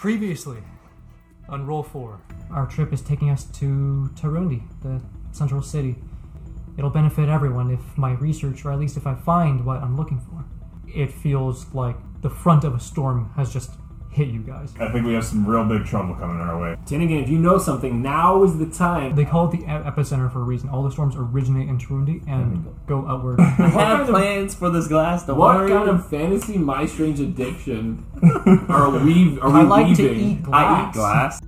Previously, on roll four, our trip is taking us to Tarundi, the central city. It'll benefit everyone if my research, or at least if I find what I'm looking for. It feels like the front of a storm has just hit you guys. I think we have some real big trouble coming our way. Tinnigan, if you know something, now is the time. They call it the epicenter for a reason. All the storms originate in Tarundi and go outward. I kind have plans for this glass. Don't What worry. kind of fantasy my strange addiction are we are we I like to weaving? eat I eat glass.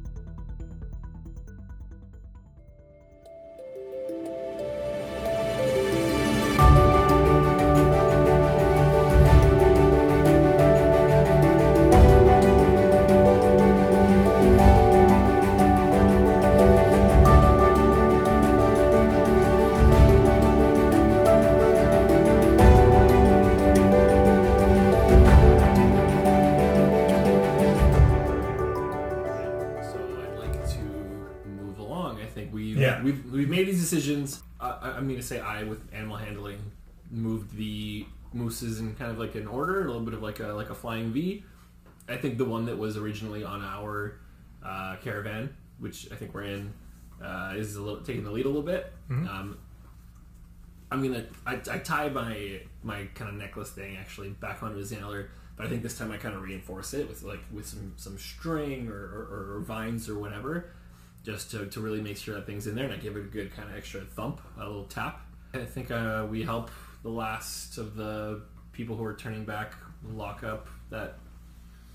Mooses in kind of like an order, a little bit of like a like a flying V. I think the one that was originally on our uh, caravan, which I think we're in, uh, is a little, taking the lead a little bit. Um, I'm gonna I, I tie my my kind of necklace thing actually back onto his antler, but I think this time I kind of reinforce it with like with some some string or, or, or vines or whatever, just to, to really make sure that thing's in there, and I give it a good kind of extra thump, a little tap. I think uh, we help the last of the people who are turning back lock up that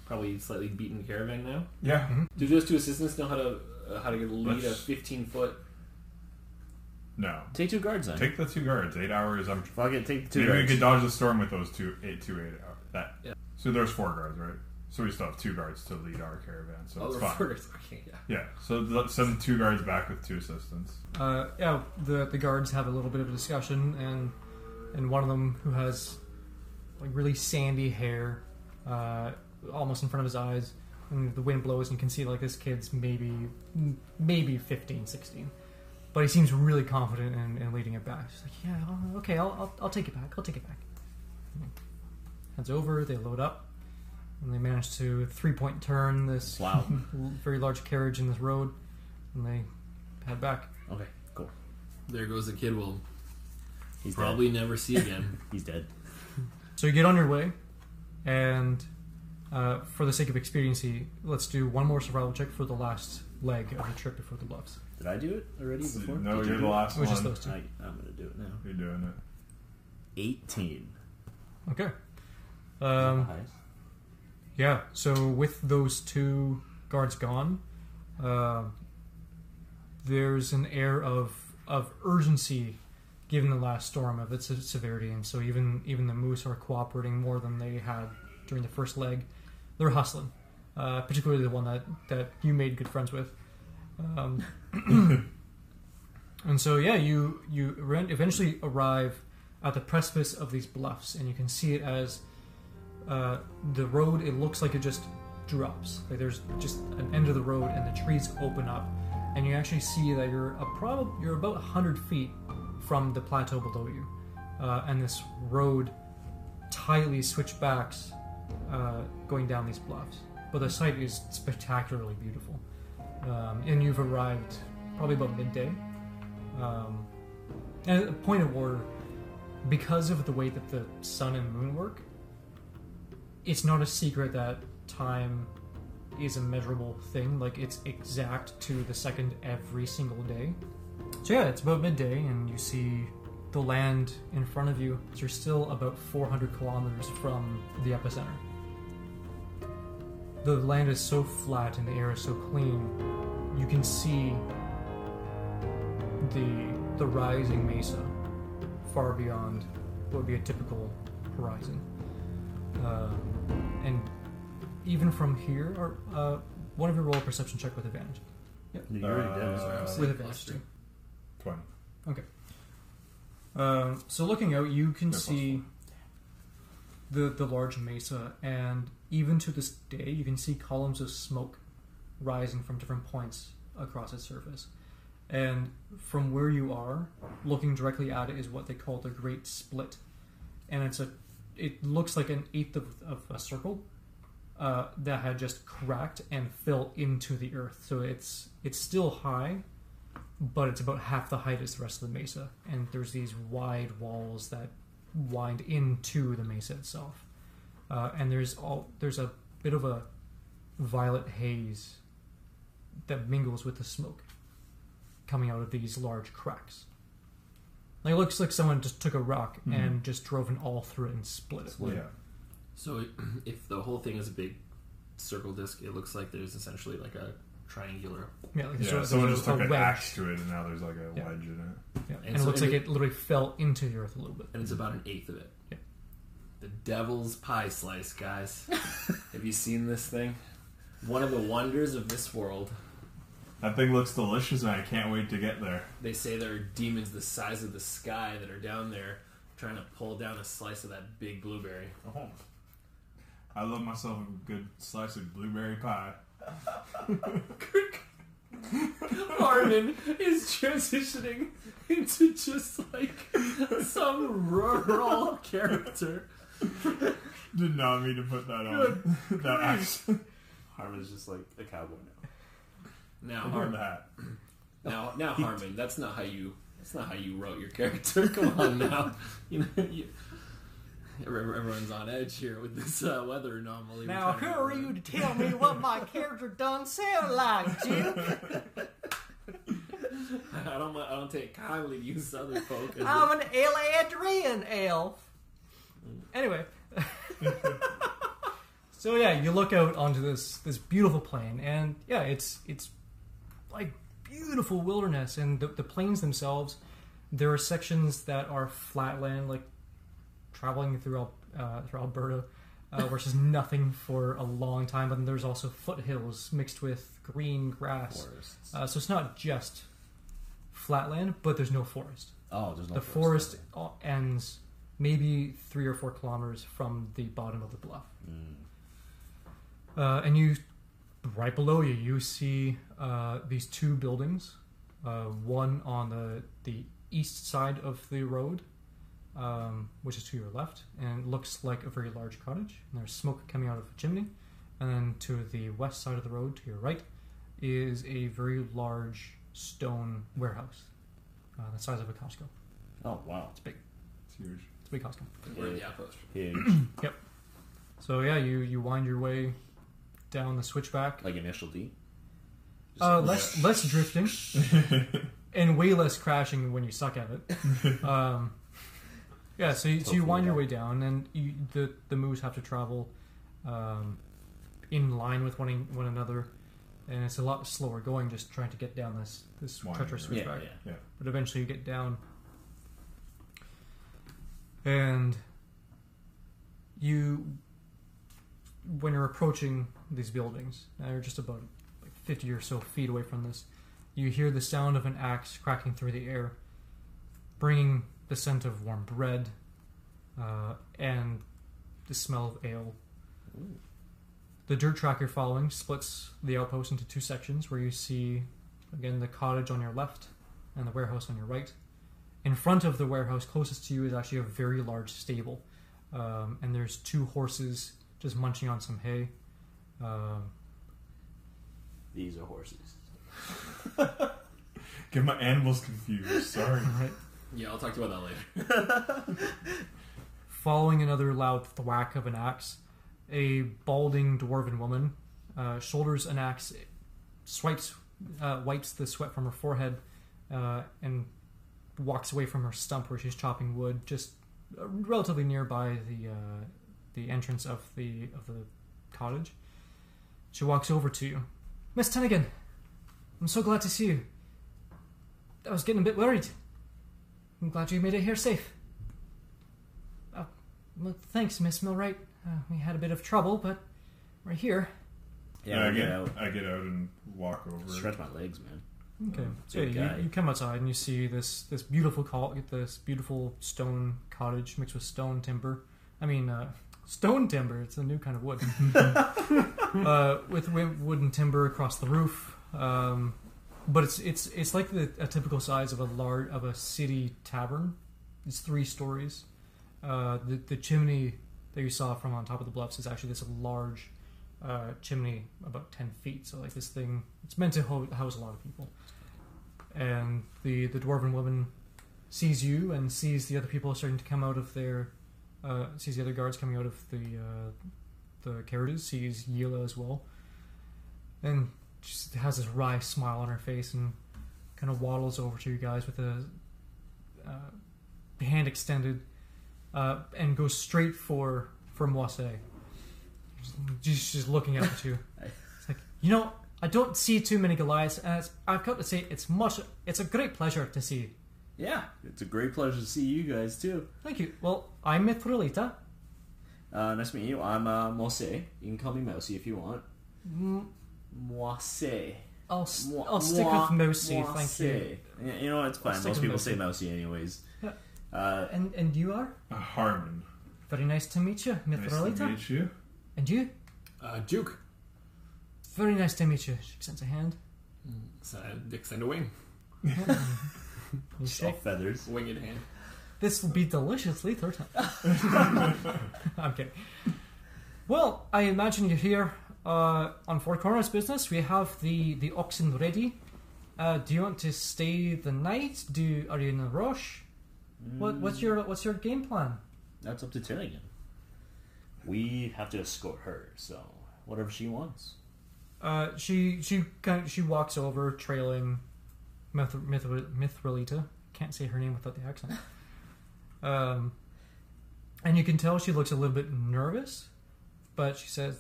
probably slightly beaten caravan now. Yeah. Do those two assistants know how to uh, how to lead a Let's- 15 foot? No. Take two guards then. Take the two guards. Eight hours. I'm. Fuck it, take the two Maybe we guards. could dodge the storm with those two eight two eight hours. That. Yeah. So there's four guards, right? So we still have two guards to lead our caravan. So Oh, it's fine. reporters. Okay, yeah. Yeah. So send two guards back with two assistants. Uh, yeah, the the guards have a little bit of a discussion, and and one of them who has like really sandy hair, uh, almost in front of his eyes, and the wind blows, and you can see like this kid's maybe maybe 15, 16. but he seems really confident in, in leading it back. He's like, yeah, I'll- okay, I'll, I'll I'll take it back. I'll take it back. Heads over, they load up, and they manage to three point turn this Wow. very large carriage in this road, and they head back. Okay, cool. There goes the kid we'll He's probably never see again. He's dead. So you get on your way, and uh, for the sake of expediency, let's do one more survival check for the last leg of the trip before the bluffs. Did I do it already before? No, Did you you're do the it? last It was one. just those two. I, I'm gonna do it now. You're doing it. 18. Okay. Um, yeah. So with those two guards gone, uh, there's an air of of urgency given the last storm of its severity, and so even even the moose are cooperating more than they had during the first leg. They're hustling, uh, particularly the one that that you made good friends with. Um, and so yeah, you you eventually arrive at the precipice of these bluffs, and you can see it as uh, the road. It looks like it just drops. Like there's just an end of the road, and the trees open up, and you actually see that you're a prob- you're about hundred feet from the plateau below you, uh, and this road tightly switchbacks uh, going down these bluffs. But the site is spectacularly beautiful, um, and you've arrived probably about midday. Um, and a point of order, because of the way that the sun and moon work, it's not a secret that time is a measurable thing. Like it's exact to the second every single day. So yeah, it's about midday, and you see the land in front of you. You're still about 400 kilometers from the epicenter. The land is so flat and the air is so clean. You can see the the rising mesa far beyond what would be a typical horizon. Um, and even from here, or uh, one of you roll a perception check with advantage. You already did. Uh, With advantage. too. Twenty. Um, so looking out, you can They're see the the large mesa, and even to this day, you can see columns of smoke rising from different points across its surface. And from where you are, looking directly at it is what they call the Great Split, and it's a it looks like an eighth of, of a circle, uh, that had just cracked and fell into the earth. So it's it's still high, but it's about half the height as the rest of the mesa. And there's these wide walls that wind into the mesa itself. Uh, and there's all there's a bit of a violet haze that mingles with the smoke coming out of these large cracks. Like it looks like someone just took a rock Mhm. and just drove an all through it and split it. Yeah. So if the whole thing is a big circle disc, it looks like there's essentially like a triangular. Yeah, like Yeah, there's a- someone just a took an wedge. axe to it, and now there's like a Yeah. wedge in it. Yeah, And and, it so looks it- like it literally fell into the earth a little bit. and it's about an eighth of it. Yeah. The devil's pie slice, guys. Have you seen this thing? One of the wonders of this world. That thing looks delicious, and I can't wait to get there. They say there are demons the size of the sky that are down there trying to pull down a slice of that big blueberry. Oh. I love myself a good slice of blueberry pie. Harmon is transitioning into just like some rural character. Did not mean to put that on. that accent. Harmon's just like a cowboy now. Now, Or Harmin, that. now, oh. now, Harmin. That's not how you. That's not how you wrote your character. Come on now. You know, you, everyone's on edge here with this uh, weather anomaly. we're Now, trying who are you to tell me what my character done sound like, Jim? I don't. I don't take kindly to you Southern folk. I'm an Eladrian elf. Anyway, so yeah, you look out onto this this beautiful plain, and yeah, it's it's like beautiful wilderness, and the, the plains themselves. There are sections that are flatland, like traveling through Al- uh, through Alberta, uh, where it's just nothing for a long time. But then there's also foothills mixed with green grass. Uh, so it's not just flatland, but there's no forest. oh, there's no the forest uh, ends maybe three or four kilometers from the bottom of the bluff. Mm. Uh, and you, right below you, you see uh, these two buildings. Uh, one on the the east side of the road, um, which is to your left, and it looks like a very large cottage. And there's smoke coming out of a chimney. And then to the west side of the road, to your right, is a very large stone warehouse, uh, the size of a Costco. Oh wow, It's big. It's huge. It's a big Costco. We're in the outpost. huge. So yeah, you you wind your way down the switchback. like initial D. Just Uh, like- less less drifting and way less crashing when you suck at it. Um, yeah, so you, so you wind your way down, and you, the the moves have to travel um, in line with one one another, and it's a lot slower going just trying to get down this this Winding, treacherous right? yeah, switchback. yeah. But eventually you get down, and you, when you're approaching these buildings, now you're just about like 50 or so feet away from this, you hear the sound of an axe cracking through the air, bringing the scent of warm bread uh, and the smell of ale. The dirt track you're following splits the outpost into two sections where you see, again, the cottage on your left and the warehouse on your right. In front of the warehouse, closest to you, is actually a very large stable, um, and there's two horses just munching on some hay. Um, These are horses. Get my animals confused. Sorry. right. Yeah, I'll talk to you about that later. Following another loud thwack of an axe, a balding dwarven woman uh, shoulders an axe, swipes, uh, wipes the sweat from her forehead, uh, and walks away from her stump where she's chopping wood, just uh, relatively nearby the uh, the entrance of the of the cottage. She walks over to you, Miss Tennigan. I'm so glad to see you. I was getting a bit worried. I'm glad you made it here safe. Uh, well, thanks, Miss Millwright. Uh, we had a bit of trouble, but we're here. Yeah, I we'll get get out. I get out and walk over. Stretch my legs, man. Okay, so yeah, you, you come outside and you see this this beautiful col- this beautiful stone cottage mixed with stone timber. I mean, uh, stone timber. It's a new kind of wood. uh, with wooden timber across the roof. Um, but it's it's it's like the, a typical size of a large of a city tavern. It's three stories. Uh, the the chimney that you saw from on top of the bluffs is actually this large uh, chimney about ten feet. So like this thing, it's meant to ho- house a lot of people. And the the dwarven woman sees you and sees the other people starting to come out of their uh, sees the other guards coming out of the uh, the carriages. Sees Yila as well, and just has this wry smile on her face and kind of waddles over to you guys with a uh, hand extended uh, and goes straight for for Moise. She's just looking at you. It's like you know, I don't see too many Goliaths, and I've got to say, it's much. It's a great pleasure to see. Yeah, it's a great pleasure to see you guys too. Thank you. Well, I'm Mithrilita. Uh, nice to meet you. I'm uh, Mosse. You can call me Mousy if you want. Moisse. I'll s- Moi- I'll stick moi- with Mousy, thank you. Yeah, you know? It's fine. stick Most with people say Mousy. Mousy anyways. Yeah. Uh, And and you are Uh, Harmon. very nice to meet you, Nice to Mithrilita. meet you. And you, Uh, Juke. very nice to meet you. She extends a hand. So, I extend a wing. You all shake. feathers. Winged hand. This will be delicious later. I'm kidding. Well, I imagine you're here uh, on Four Corners business. We have the, the oxen ready. Uh, do you want to stay the night? Do are you in a rush? What what's your what's your game plan? That's up to Tilligan. We have to escort her, so whatever she wants. Uh, she she she walks over, trailing Mith- Mith- Mithrilita. Can't say her name without the accent. Um, and you can tell she looks a little bit nervous, but she says,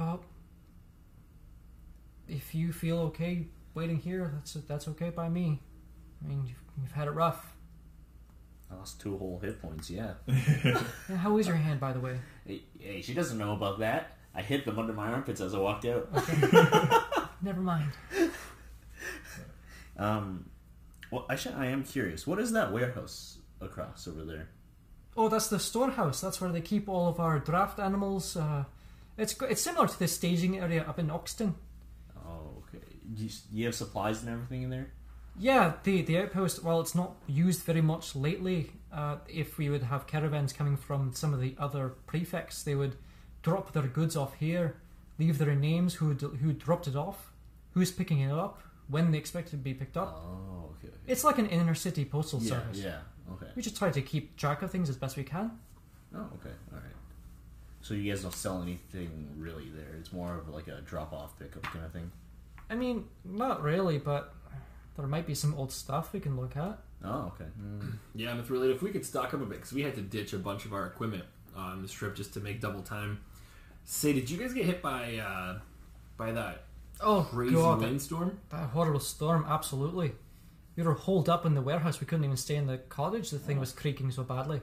"Bob, if you feel okay waiting here, that's that's okay by me. I mean, you've, you've had it rough. I lost two whole hit points. Yeah. Yeah, How is your hand, by the way? hey, hey, she doesn't know about that. I hit them under my armpits as I walked out. Okay. Never mind. Um, well, actually, I am curious. What is that warehouse across over there? Oh, that's the storehouse. That's where they keep all of our draft animals. Uh, it's it's similar to the staging area up in Oxton. Oh, okay. Do you, you have supplies and everything in there? Yeah, the the outpost. While it's not used very much lately, uh, if we would have caravans coming from some of the other prefects, they would drop their goods off here, leave their names, who who dropped it off, who's picking it up, when they expect it to be picked up. Oh, okay. It's like an inner city postal yeah, service. yeah. Okay. We just try to keep track of things as best we can. Oh, okay. All right. So you guys don't sell anything really there. It's more of like a drop-off pickup kind of thing. I mean, not really, but there might be some old stuff we can look at. Oh, okay. Mm. Yeah, and if really, if we could stock up a bit, because we had to ditch a bunch of our equipment on this trip just to make double time. Say, did you guys get hit by uh, by that Oh crazy god, that, windstorm? that horrible storm! Absolutely, we were holed up in the warehouse. We couldn't even stay in the cottage. The thing was creaking so badly.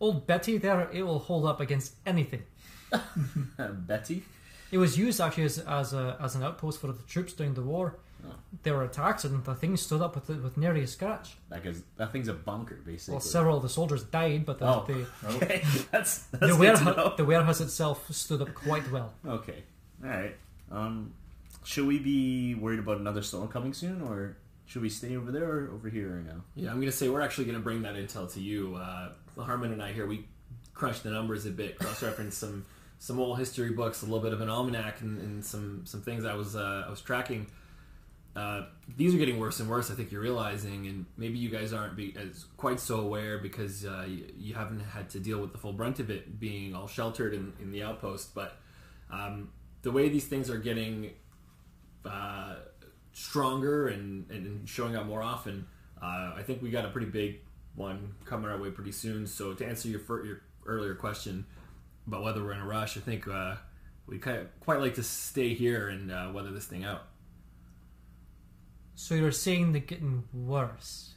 Old Betty there, it will hold up against anything. Betty. It was used actually as, as a as an outpost for the troops during the war. Oh. There were attacks and the thing stood up with with nary a scratch. That that thing's a bunker, basically. Well, several of the soldiers died, but the Oh. the, Okay, that's that's the, warehouse, the warehouse itself stood up quite well. Okay. All right. Um, should we be worried about another storm coming soon, or should we stay over there or over here right now? Yeah, I'm gonna say we're actually gonna bring that intel to you. Uh, Harmon and I here we crushed the numbers a bit, cross-referenced some some old history books, a little bit of an almanac, and, and some some things I was uh, I was tracking. Uh, these are getting worse and worse. I think you're realizing, and maybe you guys aren't be, as quite so aware because uh, you, you haven't had to deal with the full brunt of it, being all sheltered in, in the outpost. But um, the way these things are getting uh, stronger and, and showing up more often, uh, I think we got a pretty big one coming our way pretty soon. So to answer your your earlier question about whether we're in a rush, I think uh, we kind of quite like to stay here and uh, weather this thing out. So you're saying they're getting worse.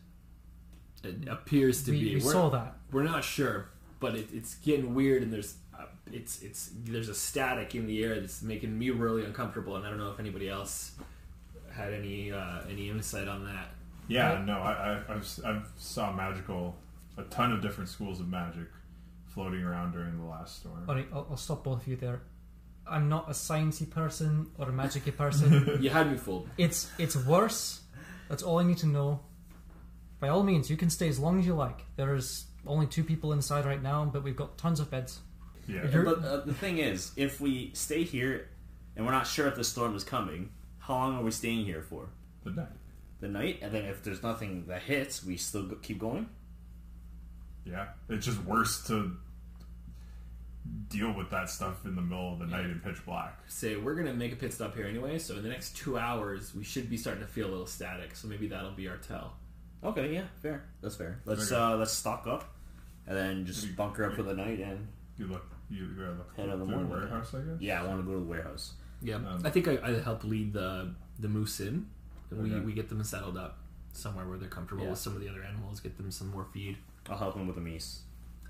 It appears to we be. we We're- saw that. We're not sure, but it, it's getting weird, and there's uh, it's it's there's a static in the air that's making me really uncomfortable, and I don't know if anybody else had any uh, any insight on that. Yeah, no, I, I I've, I've saw magical, a ton of different schools of magic floating around during the last storm. Alright, I'll, I'll stop both of you there. I'm not a sciencey person or a magicy person. You had me fooled. it's it's worse. That's all I need to know. By all means, you can stay as long as you like. There's only two people inside right now, but we've got tons of beds. Yeah. But uh, the thing is, if we stay here and we're not sure if the storm is coming, how long are we staying here for? The night. The night, and then if there's nothing that hits, we still go- keep going. Yeah. It's just worse to deal with that stuff in the middle of the night in pitch black. Say we're gonna make a pit stop here anyway, so in the next two hours we should be starting to feel a little static. So maybe that'll be our tell. Okay, yeah, fair. That's fair. Let's Okay. uh, let's stock up, and then just bunker up for the night. And You look. You gotta look Head of the through morning. warehouse, I guess. yeah, I want to go to the warehouse. Yeah, Um, I think I, I help lead the the moose in, and we, Okay. we get them settled up somewhere where they're comfortable Yeah. with some of the other animals. Get them some more feed. I'll help them with the meese.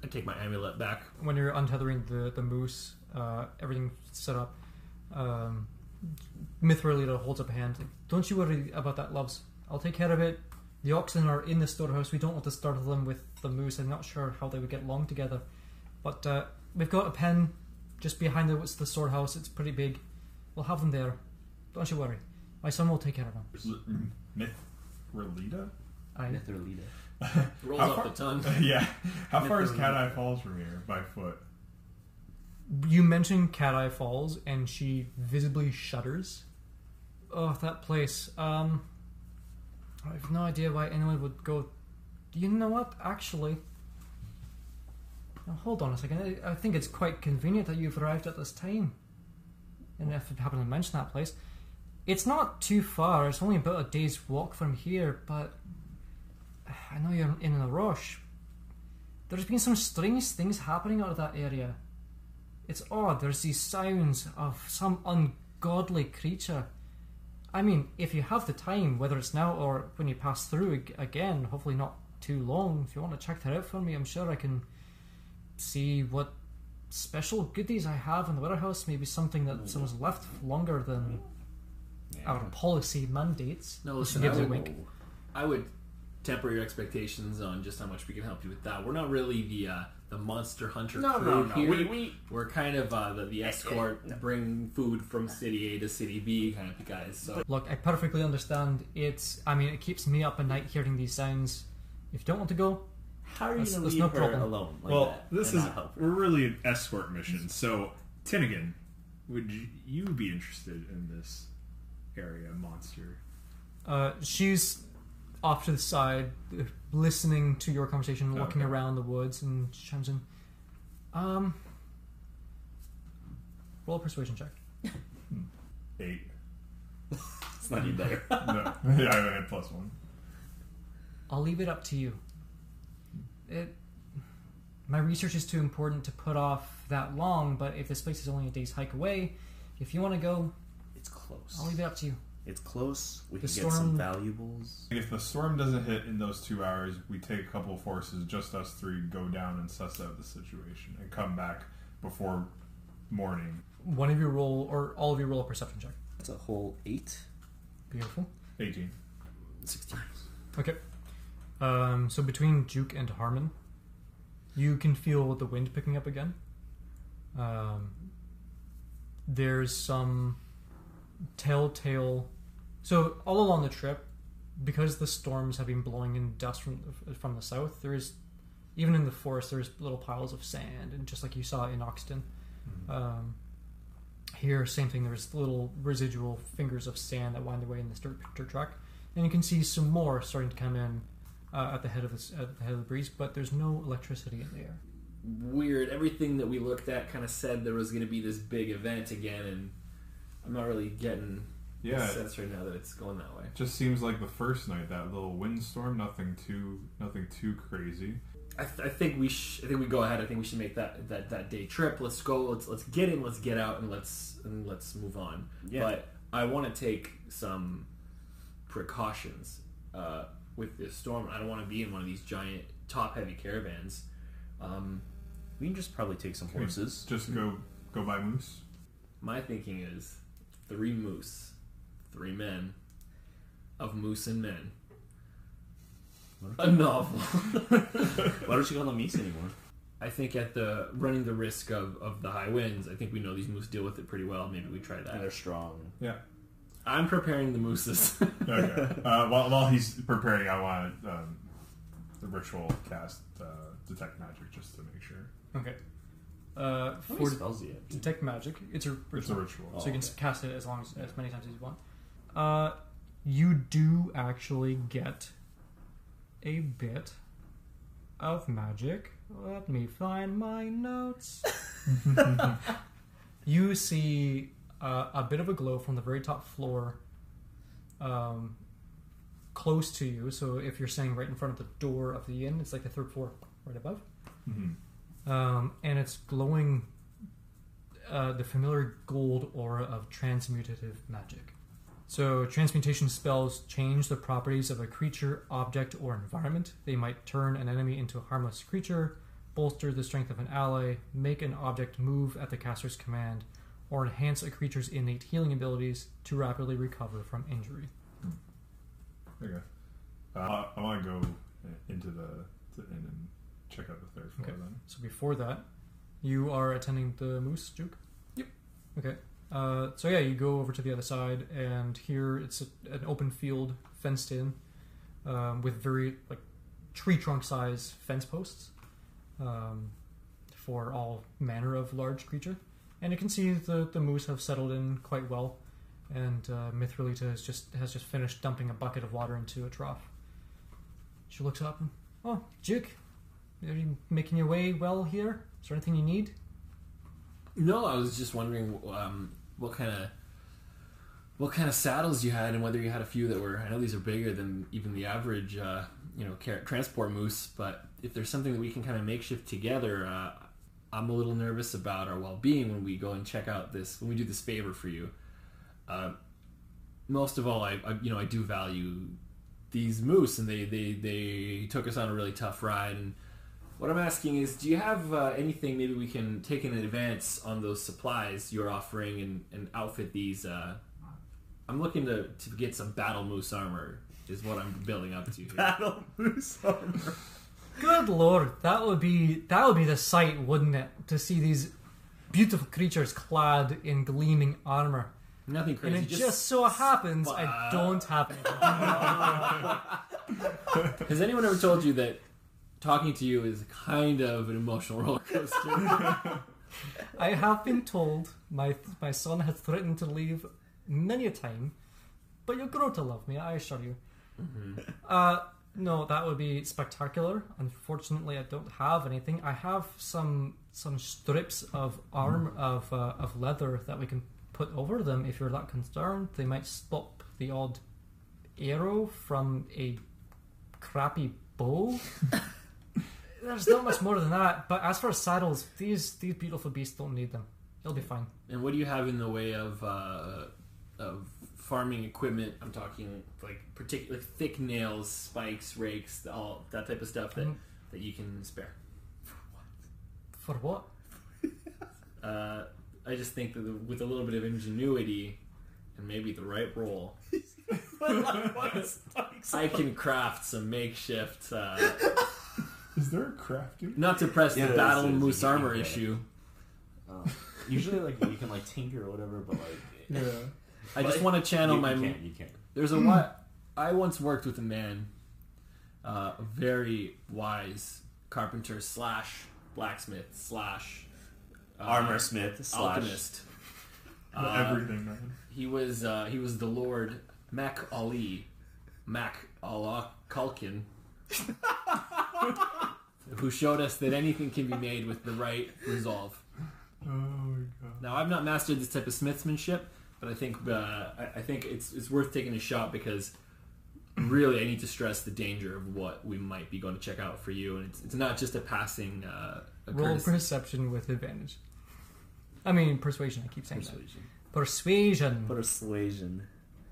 I take my amulet back. when you're untethering the the moose, uh, everything set up. Um, Mithril holds up a hand. Like, Don't you worry about that, loves. I'll take care of it. The oxen are in the storehouse. We don't want to startle them with the moose. I'm not sure how they would get along together, but uh, we've got a pen just behind the, what's the storehouse. It's pretty big. We'll have them there. Don't you worry. My son will take care of them. Myth Relita? I, Mithril Rolls off far- the tongue. yeah. How far is Myth Cat Eye Falls from here by foot? You mentioned Cat Eye Falls, and she visibly shudders. Oh, that place. Um, I have no idea why anyone would go. Do you know what? Actually, now, hold on a second. I, I think it's quite convenient that you've arrived at this time. And if I happen to mention that place, it's not too far. It's only about a day's walk from here. But I know you're in a rush. There's been some strange things happening out of that area. It's odd. There's these sounds of some ungodly creature. I mean, if you have the time, whether it's now or when you pass through again, hopefully not too long. If you want to check that out for me, I'm sure I can see what special goodies I have in the warehouse. Maybe something that someone's left longer than our policy mandates. No, listen, gives I a would, wink. I would temper your expectations on just how much we can help you with that. We're not really the uh, the monster hunter No, crew no, no. here. We, we We're kind of uh, the, the escort, bring food from city A to city B kind of guys. So Look, I perfectly understand. It's. I mean, it keeps me up at night hearing these sounds. If you don't want to go, how are you gonna leave no her problem. alone? Like well, that this is not we're really an escort mission. So, Tinnigan, would you, you be interested in this area monster? Uh, she's off to the side, uh, listening to your conversation, looking Okay. around the woods, and she chimes in. Um, roll a persuasion check. Eight. It's not even better. no, yeah, I had plus one. I'll leave it up to you. It, my research is too important to put off that long, but if this place is only a day's hike away, if you want to go, It's close. I'll leave it up to you. It's close. We The can get some valuables. If the storm doesn't hit in those two hours, we take a couple of forces, just us three, go down and suss out the situation, and come back before morning. One of you roll, or all of you roll a perception check. It's a whole eight. Beautiful. 18. sixteen. Okay. Um, so between Juke and Harmon, you can feel the wind picking up again. Um, there's some telltale. So all along the trip, because the storms have been blowing in dust from from the south, there is even in the forest there's little piles of sand, and just like you saw in Oxton. Um, here, same thing. There's little residual fingers of sand that wind their way in this dirt, dirt track, and you can see some more starting to come in uh, at the head of this, at the head of the breeze. But there's no electricity in the air. Weird. Everything that we looked at kind of said there was going to be this big event again, and I'm not really getting Yeah, the sense right now that it's going that way. just seems like the first night, that little windstorm, nothing too, nothing too crazy. I, th- I think we sh- I think we go ahead. I think we should make that, that, that day trip. Let's go. Let's let's get in. Let's get out, and let's and let's move on. Yeah. But I want to take some precautions uh, with this storm. I don't want to be in one of these giant top heavy caravans. Um, We can just probably take some Can we horses. Just go, go buy moose. my thinking is three moose, three men, of moose and men. A novel. Why don't you call them moose anymore? I think at the running the risk of, of the high winds, I think we know these moose deal with it pretty well. Maybe we try And that. they're strong. Yeah. I'm preparing the mooses. Okay. uh, while, while he's preparing, I want um, the ritual cast uh, detect magic just to make sure. Okay. uh, How many for spells do you have? detect magic. It's a It's a ritual, ritual. so you can okay. cast it as long as as many times as you want. Uh, you do actually get a bit of magic. Let me find my notes. you see uh, a bit of a glow from the very top floor, um, close to you. So if you're standing right in front of the door of the inn, it's like the third floor, right above Mhm. um, and it's glowing uh, the familiar gold aura of transmutative magic. So, transmutation spells change the properties of a creature, object, or environment. They might turn an enemy into a harmless creature, bolster the strength of an ally, make an object move at the caster's command, or enhance a creature's innate healing abilities to rapidly recover from injury. There you go. Uh, I want to go into the, the inn and check out the third floor Okay. then. So before that, you are attending the moose juke. Yep. Okay. Uh, so yeah, you go over to the other side, and here it's a, an open field, fenced in, um, with very like tree trunk size fence posts um, for all manner of large creature. And you can see the the moose have settled in quite well, and uh, Mithrilita has just has just finished dumping a bucket of water into a trough. She looks up and, oh, Juke, are you making your way well here? Is there anything you need? No, I was just wondering um, what kind of what kind of saddles you had, and whether you had a few that were. I know these are bigger than even the average, uh, you know, transport moose. But if there's something that we can kind of makeshift together, uh, I'm a little nervous about our well-being when we go and check out this when we do this favor for you. Uh, most of all, I, I you know I do value these moose, and they they they took us on a really tough ride and. What I'm asking is, do you have uh, anything maybe we can take in advance on those supplies you're offering and, and outfit these? Uh, I'm looking to, to get some battle moose armor, is what I'm building up to here. Battle moose armor. Good lord, that would be that would be the sight, wouldn't it? To see these beautiful creatures clad in gleaming armor. Nothing crazy. and it just, so happens I don't have anything. Has anyone ever told you that talking to you is kind of an emotional roller coaster? I have been told my my son has threatened to leave many a time, but you'll grow to love me, I assure you. Uh, no, that would be spectacular. Unfortunately, I don't have anything. I have some some strips of arm of uh, of leather that we can put over them. If you're that concerned, they might stop the odd arrow from a crappy bow. There's not much more than that. But as for saddles, these these beautiful beasts don't need them. They'll be fine. and what do you have in the way of uh, of farming equipment? I'm talking like particular thick nails, spikes, rakes, all that type of stuff that, Mhm. that you can spare. For what? Uh, I just think that with a little bit of ingenuity and maybe the right roll, I can craft some makeshift. Uh, Is there a crafting? not to press Yeah, the there is, battle there is. moose armor get issue. Um, usually, like you can like tinker or whatever, but like Yeah. I just want to channel you, my. You can't. You can't. There's a what I once worked with a man, uh, a very wise carpenter slash blacksmith slash uh, Armor smith slash. alchemist. Uh, Everything, man. He was uh, he was the Lord Mac Ali, Mac Allah Culkin, who showed us that anything can be made with the right resolve. Oh my god. Now I've not mastered this type of smithsmanship, but I think uh, I, I think it's it's worth taking a shot because really I need to stress the danger of what we might be going to check out for you, and it's, it's not just a passing uh, a Roll courtesy. perception with advantage. I mean persuasion. I keep saying Persuasion. that. Persuasion Persuasion.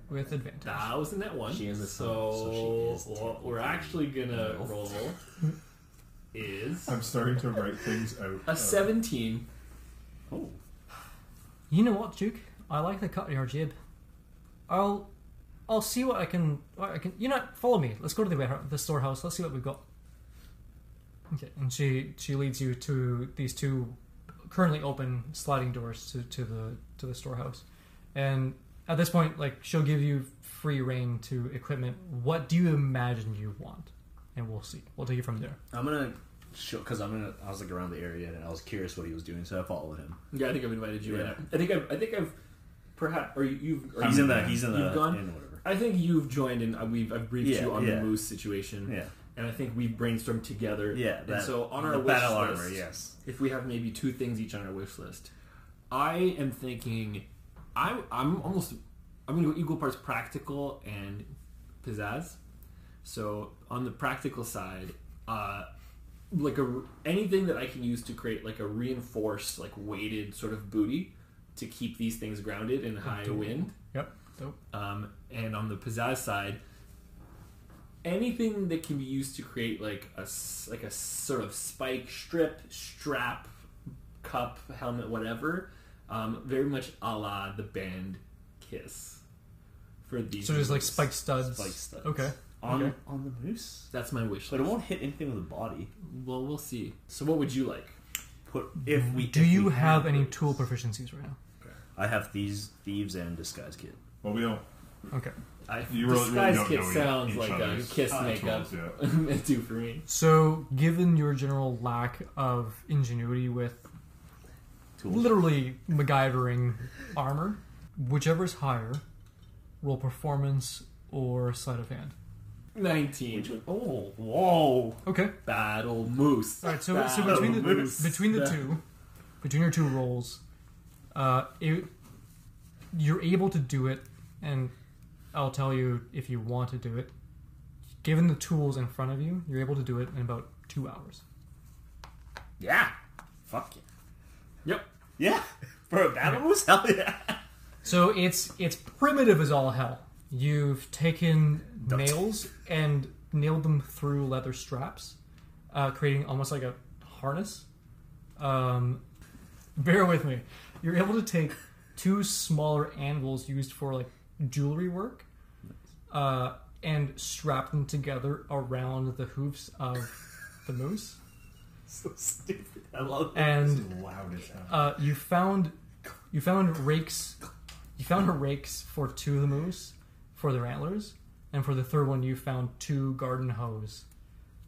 with advantage. That was in that one. She is a so, so she is what we're actually gonna No. roll is I'm starting to write things out. a Uh, seventeen. Oh. You know what, Juke? I like the cut of your jib. I'll, I'll see what I can. What I can. You know, follow me. Let's go to the warehouse, the storehouse. Let's see what we've got. Okay, and she she leads you to these two currently open sliding doors to, to the to the storehouse, and at this point, like she'll give you free reign to equipment. What do you imagine you want? And we'll see. We'll take it from there. I'm gonna because I'm gonna. I was like around the area and I was curious what he was doing, so I followed him. Yeah, I think I've invited you. Yeah. in. I think I've. I think I've. Perhaps or you've. Or He's you- in the. He's in the. You've gone? In whatever. I think you've joined and uh, we've I've briefed Yeah, you on yeah. the moose situation. Yeah. And I think we've brainstormed together. Yeah. And so on our wish battle list, armor. Yes. if we have maybe two things each on our wish list, I am thinking, I'm I'm almost I'm gonna go equal parts practical and pizzazz. So on the practical side, uh, like a anything that I can use to create like a reinforced like weighted sort of booty to keep these things grounded in high wind. Yep. Dope. Um, and on the pizzazz side, anything that can be used to create like a s- like a sort of spike strip, strap, cup, helmet, whatever. Um, very much a la the band Kiss. For these, So there's like spike studs. Spike studs. Okay. On Okay. on the moose. That's my wish. List. But it won't hit anything with the body. Well, we'll see. So, what would you like? Put if we. Do if you we have had any tool proficiencies right now? I have thieves, thieves, and disguise kit. Well, we don't. Okay. I, You really- really disguise don't kit know sounds each like a other's Kiss uh, makeup. tools, do for me. So, given your general lack of ingenuity with Tools. literally MacGyvering armor, whichever is higher, roll performance or sleight of hand. Nineteen. Oh, whoa! Okay. Battle moose. All right. So, so Battle between the moose. between the two, between your two rolls, uh, it, you're able to do it, and I'll tell you if you want to do it. Given the tools in front of you, you're able to do it in about two hours. Yeah. Fuck yeah. Yep. Yeah. For a battle moose? Hell yeah. So it's it's primitive as all hell. You've taken nails and nailed them through leather straps, uh, creating almost like a harness. Um, bear with me. You're able to take two smaller anvils used for like jewelry work, uh, and strap them together around the hoofs of the moose. so stupid. I love it. And loud as hell. uh, you found you found rakes. You found rakes for two of the moose for their antlers, and for the third one, you found two garden hose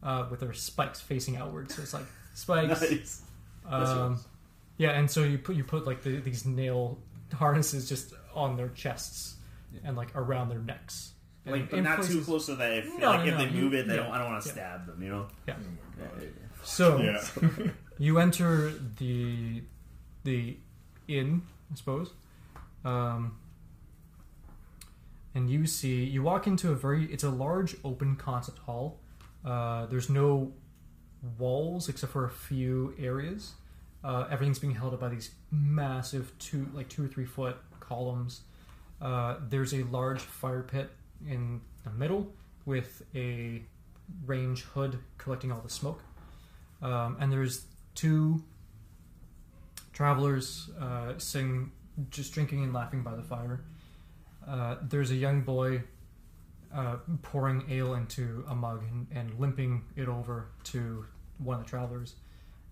uh, with their spikes facing outward. So it's like spikes. Nice. Um, yeah, and so you put you put like the, these nail harnesses just on their chests and like around their necks. And Like, but in not too places- close so that if, No, like, no, if they no, move it, they yeah, don't. I don't want to yeah. stab them. You know. Yeah. So yeah. you enter the the inn, I suppose, um, and you see you walk into a very it's a large open concept hall. Uh, there's no walls except for a few areas. Uh, everything's being held up by these massive two like two or three foot columns. Uh, there's a large fire pit in the middle with a range hood collecting all the smoke. Um, and there's two travelers uh, sitting, just drinking and laughing by the fire. Uh, there's a young boy uh, pouring ale into a mug and, and limping it over to one of the travelers.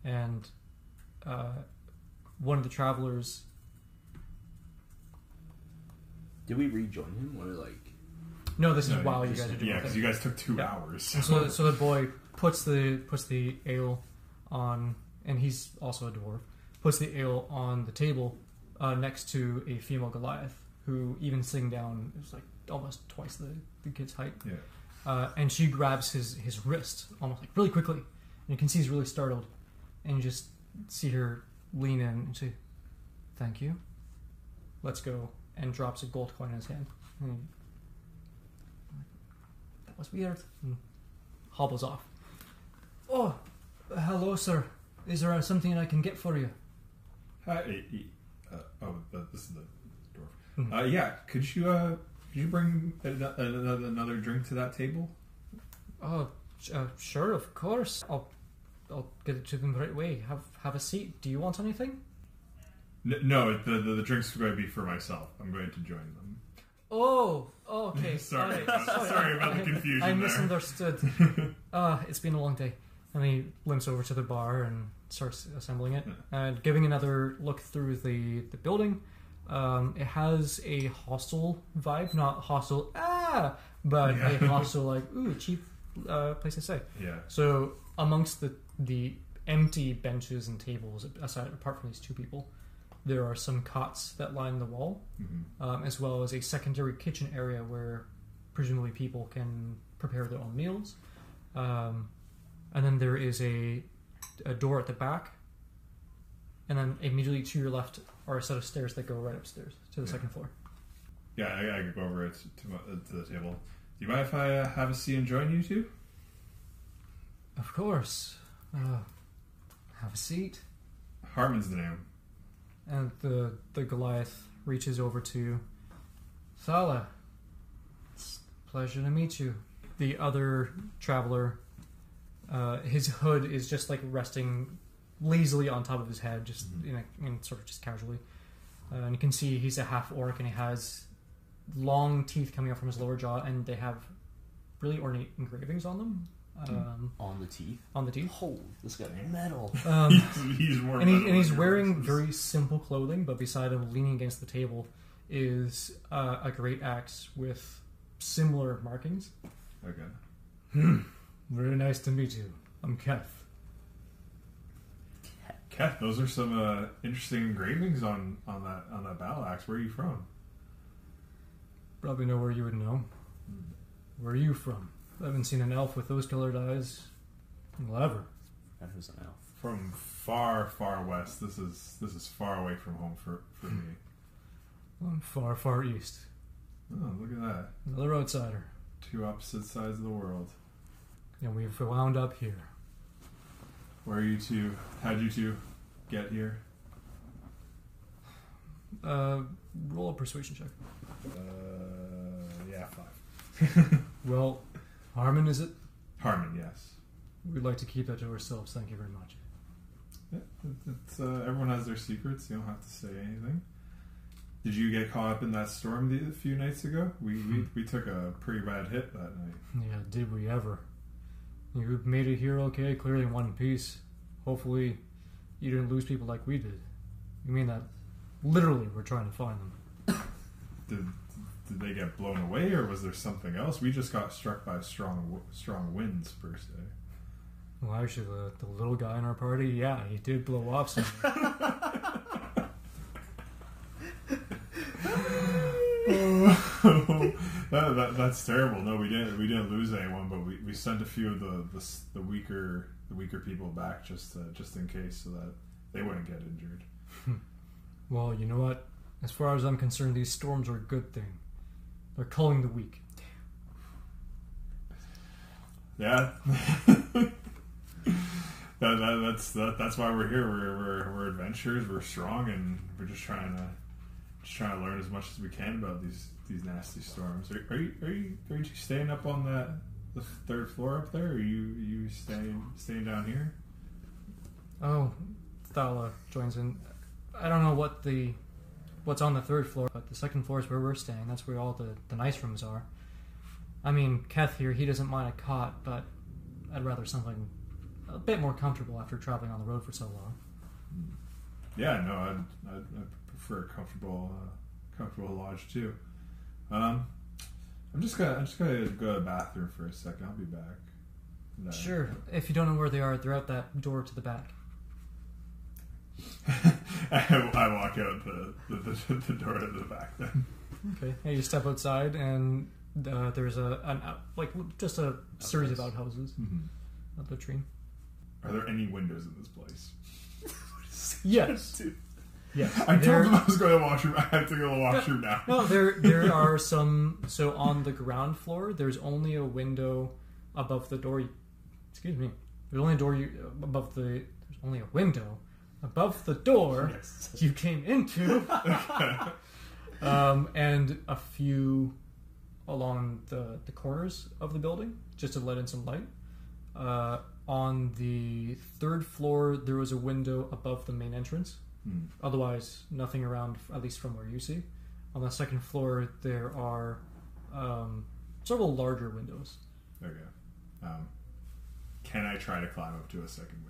And uh, one of the travelers, Did we rejoin him or like? no, this is No, while you just- guys are doing Yeah, the because thing. you guys took two Yeah. hours. And so, so the boy puts the puts the ale on, and he's also a dwarf. Puts the ale on the table uh, next to a female Goliath, who even sitting down is like almost twice the, the kid's height. Yeah. Uh, and she grabs his his wrist almost like really quickly, and you can see he's really startled. And just see her lean in and say, "Thank you. Let's go." And drops a gold coin in his hand. And that was weird. And hobbles off. Oh, hello, sir. Is there something I can get for you? Hi. Uh, oh, this is the dwarf. Mhm. Uh, yeah. Could you uh, could you bring another, another drink to that table? Oh, uh, sure, of course. I'll, I'll get it to them right away. Have, have a seat. Do you want anything? N- no, the, the the drink's are going to be for myself. I'm going to join them. Oh, okay. Sorry, about- sorry about the confusion I there. misunderstood. Ah, it's been a long day. And he limps over to the bar and starts assembling it. And giving another look through the, the building, um, it has a hostel vibe. Not hostel, ah, but Yeah. a hostel like, ooh, cheap uh, place to stay. Yeah. So amongst the the empty benches and tables aside apart from these two people. There are some cots that line the wall, Mhm. um, as well as a secondary kitchen area where presumably people can prepare their own meals. Um, and then there is a, a door at the back, and then immediately to your left are a set of stairs that go right upstairs to the Yeah. second floor. Yeah, I, I could go over it to, my, uh, to the table. Do you mind if I uh, have a seat and join you two? Of course. Uh, have a seat. Harmon's the name. And the the Goliath reaches over to Thala. It's a pleasure to meet you. The other traveler, uh, his hood is just like resting lazily on top of his head, just in, a, in sort of just casually. Uh, and you can see he's a half orc, and he has long teeth coming out from his lower jaw, and they have really ornate engravings on them, um, On the teeth. on the teeth. Oh, this got metal. Um, he's, he's more. and, he, metal and he's wearing very simple clothing, but beside him, leaning against the table, is uh, a great axe with similar markings. Okay. Very nice to meet you. I'm Keth. Keth, those are some uh, interesting engravings on, on that on that battle axe. Where are you from? Probably know where you would know. Where are you from? I haven't seen an elf with those colored eyes. Well, ever. That was an elf. From far, far west. This is this is far away from home for, for me. I'm far, far east. Oh, look at that. Another outsider. Two opposite sides of the world. And we've wound up here. Where are you two? How'd you two get here? Uh, roll a persuasion check. Uh, yeah, five. Well, Harmon, is it? Harmon, yes. We'd like to keep that to ourselves. Thank you very much. Yeah, it- uh, everyone has their secrets. You don't have to say anything. Did you get caught up in that storm the, a few nights ago? We, we we took a pretty bad hit that night. Yeah, did we ever? You made it here okay, clearly in one piece. Hopefully, you didn't lose people like we did. You mean that literally we're trying to find them? Did did they get blown away, or was there something else? We just got struck by strong strong winds per se. Well, actually, the, the little guy in our party, yeah, he did blow up some. that, that, that's terrible. No, we didn't. We didn't lose anyone, but we, we sent a few of the, the the weaker the weaker people back just to, just in case, so that they wouldn't get injured. Hmm. well, you know what? As far as I'm concerned, these storms are a good thing. They're culling the weak. Yeah. that, that, that's that, that's why we're here. We're, we're we're adventurers. We're strong, and we're just trying to just trying to learn as much as we can about these these nasty storms. Are, are you are you are you staying up on that the third floor up there? Or are you you staying staying down here? Oh, Thala joins in. I don't know what the what's on the third floor, but the second floor is where we're staying. That's where all the, the nice rooms are. I mean, Keth here, he doesn't mind a cot, but I'd rather something a bit more comfortable after traveling on the road for so long. Yeah, no, I'd, I'd, I'd prefer a comfortable uh, comfortable lodge too. Um, I'm just gonna I'm just gonna go to the bathroom for a second. I'll be back. Uh, Sure, if you don't know where they are, they're out that door to the back. I, I walk out the, the, the, the door to the back then. Okay. And you step outside, and uh, there's a an out, like just a series of outhouses Mm-hmm. the tree. Are there any windows in this place? Yes. Yes. I told There- them I was going to the washroom. I have to go to the washroom now. No, there there are some. So on the ground floor, there's only a window above the door. You, excuse me. There's only a door you above the. There's only a window above the door Yes. you came into, um, and a few along the the corners of the building just to let in some light. Uh, on the third floor, there was a window above the main entrance. Hmm. Otherwise, nothing around, at least from where you see. On the second floor, there are um, several larger windows. Okay. Um, can I try to climb up to a second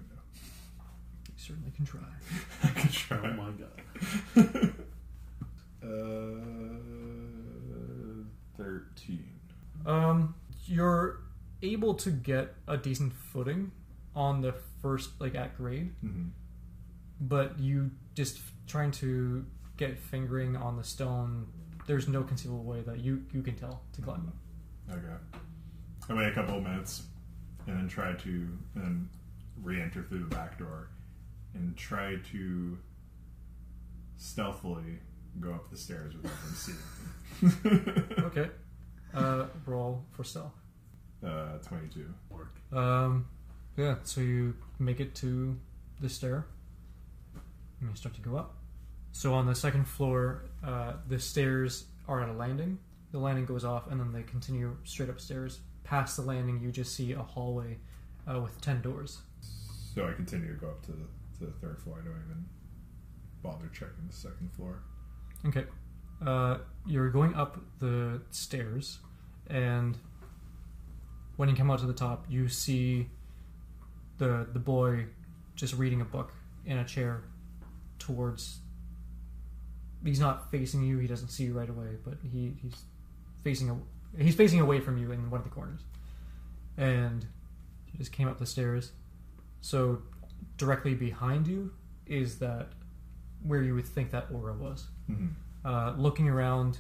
certainly can try. I can try. Oh my god. Uh, thirteen. Um, you're able to get a decent footing on the first like at grade, hmm but you just trying to get fingering on the stone. There's no conceivable way that you you can tell to climb up. Okay. I wait a couple of minutes and then try to and then re-enter through the back door and try to stealthily go up the stairs without them seeing me. Okay. Uh, roll for stealth. uh, Twenty-two. Um, yeah. So you make it to the stair. And you start to go up. So on the second floor, uh, the stairs are at a landing. The landing goes off, and then they continue straight upstairs. Past the landing, you just see a hallway uh, with ten doors. So I continue to go up to the, to the third floor. I don't even bother checking the second floor. Okay. Uh, you're going up the stairs, and when you come out to the top, you see the the boy just reading a book in a chair towards. He's not facing you. He doesn't see you right away, but he, he's facing a, he's facing away from you in one of the corners, and he just came up the stairs. So directly behind you is that where you would think that aura was Mm-hmm. uh, looking around,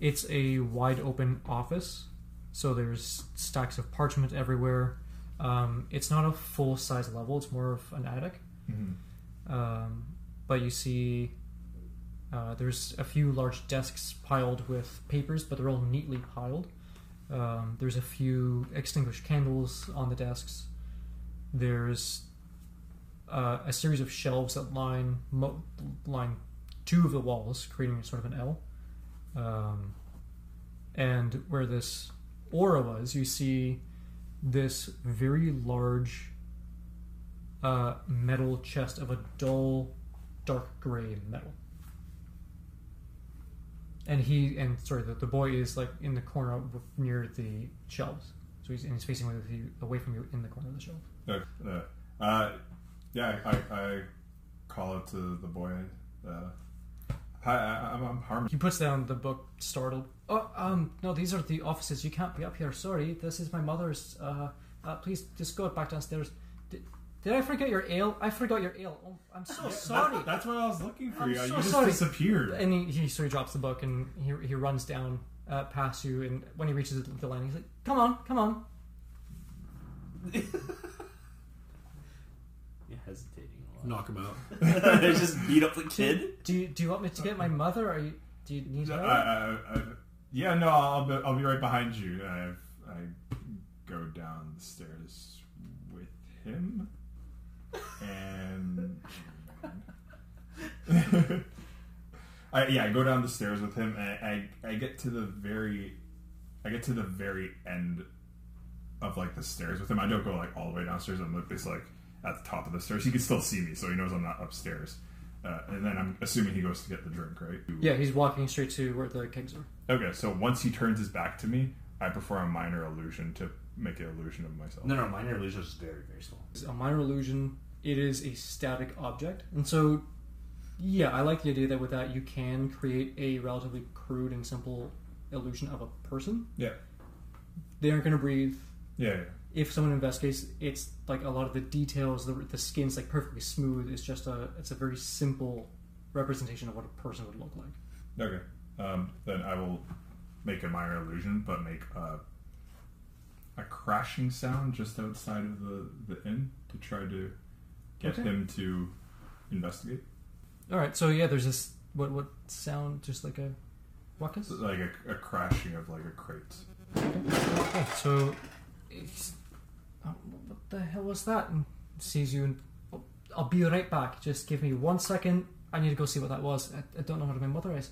it's a wide open office. So there's stacks of parchment everywhere. Um, it's not a full size level, it's more of an attic. Mm-hmm. Um, but you see uh, there's a few large desks piled with papers, but they're all neatly piled. Um, there's a few extinguished candles on the desks. There's uh, a series of shelves that line line two of the walls, creating sort of an L. Um, and where this aura was, you see this very large uh, metal chest of a dull, dark gray metal. And he and sorry, the, the boy is like in the corner near the shelves, so he's and he's facing away, you, away from you in the corner of the shelf. Uh, uh, yeah, I, I call it to the boy. Uh, hi, I, I'm, I'm Harmon. He puts down the book, startled. Oh, um, no, these are the offices. You can't be up here. Sorry, this is my mother's. Uh, uh please just go back downstairs. Did, did I forget your ale? I forgot your ale. Oh, I'm so sorry. That- that's what I was looking for. I'm you so you just sorry. disappeared. And he, he so he drops the book and he, he runs down uh, past you. And when he reaches the landing, he's like, "Come on, come on." You're hesitating a lot. Knock him out. they just beat up the kid. Do you, do you want me to get my mother? Or you, do you need I, help? I, I, yeah, no, I'll be, I'll be right behind you. I, I go down the stairs with him, and I, yeah, I go down the stairs with him, and I, I, I get to the very, I get to the very end of like the stairs with him. I don't go like all the way downstairs. I'm like this like at the top of the stairs. He can still see me, so he knows I'm not upstairs. Uh, and then I'm assuming he goes to get the drink, right? yeah, he's walking straight to where the kegs are. Okay, so once he turns his back to me, I perform a minor illusion to make an illusion of myself. No, no, minor illusion is very, very small. It's a minor illusion. It is a static object, and so yeah, I like the idea that with that you can create a relatively crude and simple illusion of a person. Yeah. They aren't going to breathe. Yeah, yeah. If someone investigates, it's like a lot of the details. The, the skin's like perfectly smooth. It's just a it's a very simple representation of what a person would look like. Okay. Um, then I will make a minor illusion, but make a, a crashing sound just outside of the, the inn to try to get Okay. him to investigate. All right, so yeah, there's this what what sound just like a ruckus. Like a, a crashing of like a crate. Okay, so what the hell was that? And sees you and oh, I'll be right back. Just give me one second. I need to go see what that was. I, I don't know how to my mother is.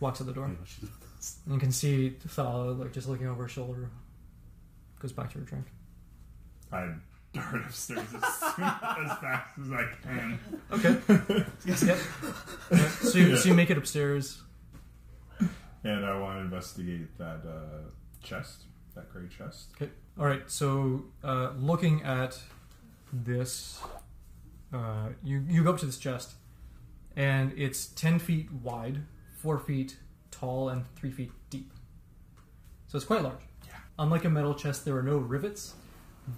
Walks out the door, and you can see Thala like just looking over her shoulder. Goes back to her drink. I dart upstairs as, as fast as I can. Okay. yep. Yeah, So you, so you make it upstairs. And I want to investigate that uh, chest, that gray chest. Okay. All right. So, uh, looking at this, uh, you you go up to this chest, and it's ten feet wide, four feet tall, and three feet deep. So it's quite large. Yeah. Unlike a metal chest, there are no rivets.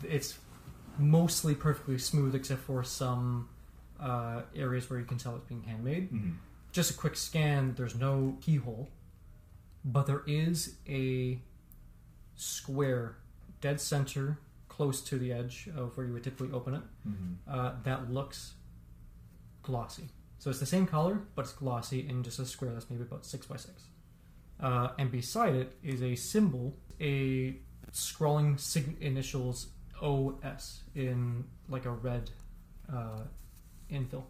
It's mostly perfectly smooth, except for some uh, areas where you can tell it's being handmade. Mhm. Just a quick scan. There's no keyhole, but there is a square dead center, close to the edge of where you would typically open it. Mhm. uh, that looks glossy. So it's the same color, but it's glossy in just a square that's maybe about six by six. Uh, and beside it is a symbol, a scrolling sig- initials OS in like a red uh, infill.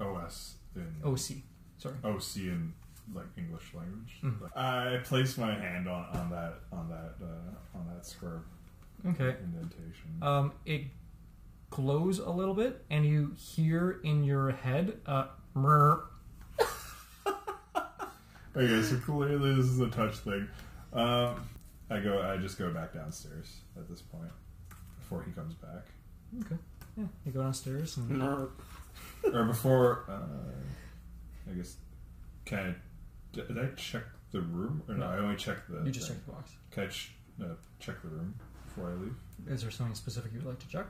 OS in OC. Sorry. OC in like English language. Like, I place my hand on, on that on that uh, on that square Okay. indentation. Um, it glows a little bit, and you hear in your head, uh, "Mrr." okay, so clearly this is a touch thing. Um, I go. I just go back downstairs at this point before he comes back, Okay. Yeah. You go downstairs and or before. Uh, I guess. Can I? Did I check the room, or no? I only check the. you just thing. check the box. Can I ch- uh, check the room before I leave? Is there something specific you'd like to check?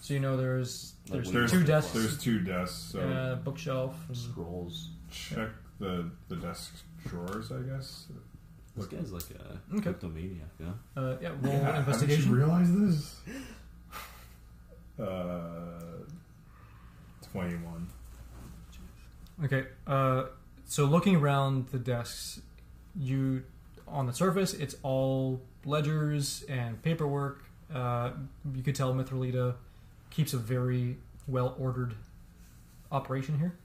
So you know there's Like there's There's two desks, There's two desks, so uh, bookshelf. and- Scrolls. check the the desk drawers. I guess. This guy's like a Okay. kleptomaniac, yeah? Uh, yeah, roll Yeah, investigation. Haven't you realized this? Uh, twenty-one. Okay, uh, so looking around the desks, you on the surface it's all ledgers and paperwork. Uh, you could tell Mithralita keeps a very well ordered operation here.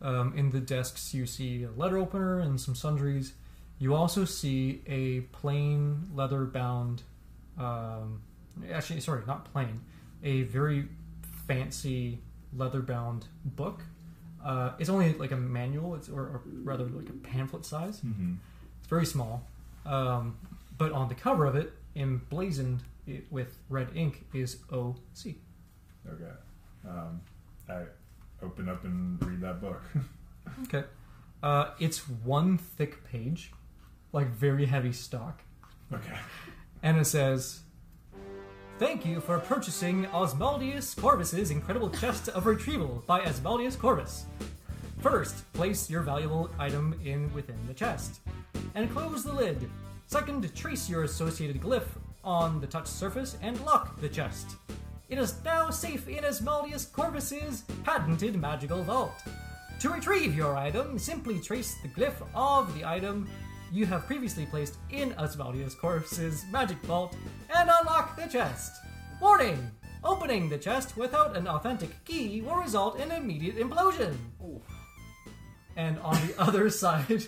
Um, in the desks, you see a letter opener and some sundries. You also see a plain leather bound, um, actually, sorry, not plain, a very fancy leather bound book. Uh, it's only like a manual, it's, or, or rather like a pamphlet size. Mm-hmm. It's very small. Um, but on the cover of it, emblazoned it with red ink, is OC. Okay. Um, I open up and read that book. Okay. Uh, it's one thick page, like very heavy stock. okay. And it says, Thank you for purchasing Osmaldius Corvus's incredible chest of retrieval by Osmaldius Corvus. First, place your valuable item in within the chest and close the lid. Second, trace your associated glyph on the touch surface and lock the chest. It is now safe in Osmaldius Corvus's patented magical vault. To retrieve your item, simply trace the glyph of the item you have previously placed in Osmaldius Corvus's magic vault and unlock the chest. Warning! Opening the chest without an authentic key will result in immediate implosion. And on the other side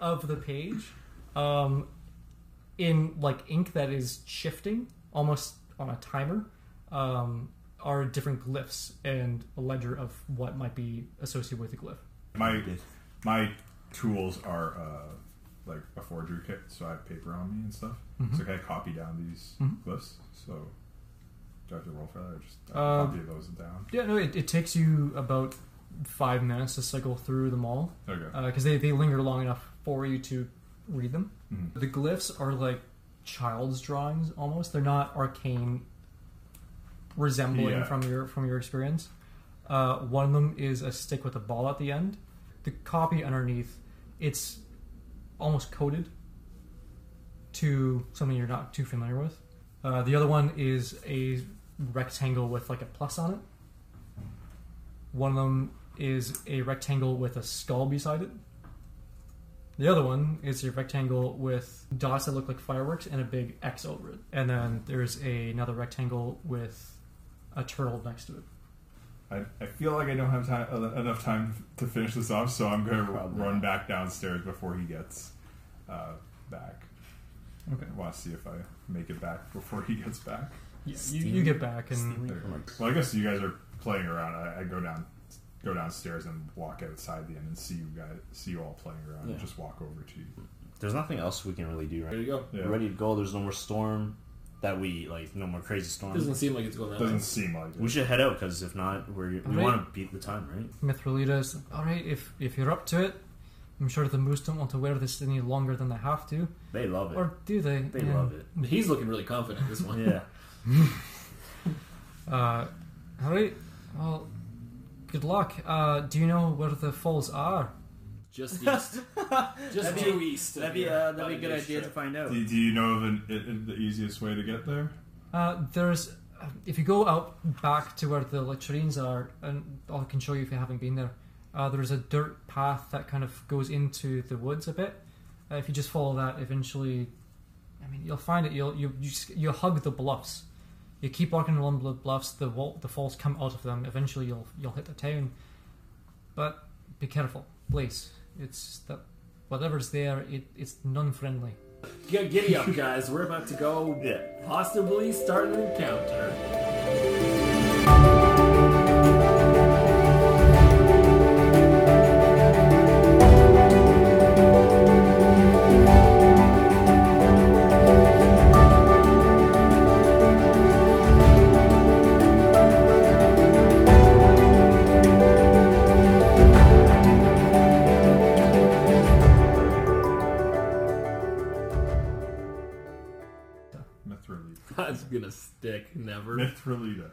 of the page, um, in like ink that is shifting almost on a timer, um, are different glyphs and a ledger of what might be associated with the glyph. My my tools are uh, forgery kit, so I have paper on me and stuff. Mm-hmm. So can I copy down these Mhm. glyphs? So do I have to roll for that, or just uh, Uh, copy those down? Yeah, no, it, it takes you about five minutes to cycle through them all Okay. because they, they linger long enough for you to read them. Mhm. The glyphs are like child's drawings almost. They're not arcane resembling Yeah. from your from your experience. Uh, one of them is a stick with a ball at the end. The copy underneath, it's almost coded to something you're not too familiar with. Uh, the other one is a rectangle with like a plus on it. One of them is a rectangle with a skull beside it. The other one is a rectangle with dots that look like fireworks and a big X over it. And then there's a, another rectangle with a turtle next to it. I, I feel like I don't have time uh, enough time to finish this off, so I'm going to Probably run back downstairs before he gets uh, back. Okay. I want to see if I make it back before he gets back. Yeah, you, you get back and Stealing from a- Well, I guess you guys are playing around. I, I go down, go downstairs and walk outside the inn and see you guys, see you all playing around, and just walk over to you. There's nothing else we can really do, Right? There you go. Yeah. We're ready to go. There's no more storm that we like. No more crazy storm. Doesn't seem like it's going that Doesn't way. seem like it. we should head out because if not, we're, we Right. want to beat the time, right? Mithralita's all right. If if you're up to it, I'm sure the moose don't want to wear this any longer than they have to, They love it. or do they? they Yeah. love it. He's looking really confident this one. Yeah. Uh, all right. Well, good luck. Uh, do you know where the falls are? Just east. Just That'd be- due east. That'd be here, uh, that'd be a good day's idea to find out. Do, do you know of an, i- i- the easiest way to get there? Uh, there's, if you go out back to where the latrines are, and I can show you if you haven't been there. Uh, there's a dirt path that kind of goes into the woods a bit. Uh, if you just follow that, eventually, I mean, you'll find it. You'll you you just, you hug the bluffs. You keep walking along the bluffs. The wall, the falls come out of them. Eventually, you'll you'll hit the town. But be careful, please. It's that whatever's there, it, it's non-friendly. Get giddy up, guys. We're about to go Yeah. possibly start an encounter. Gonna stick. Never. Mithralita.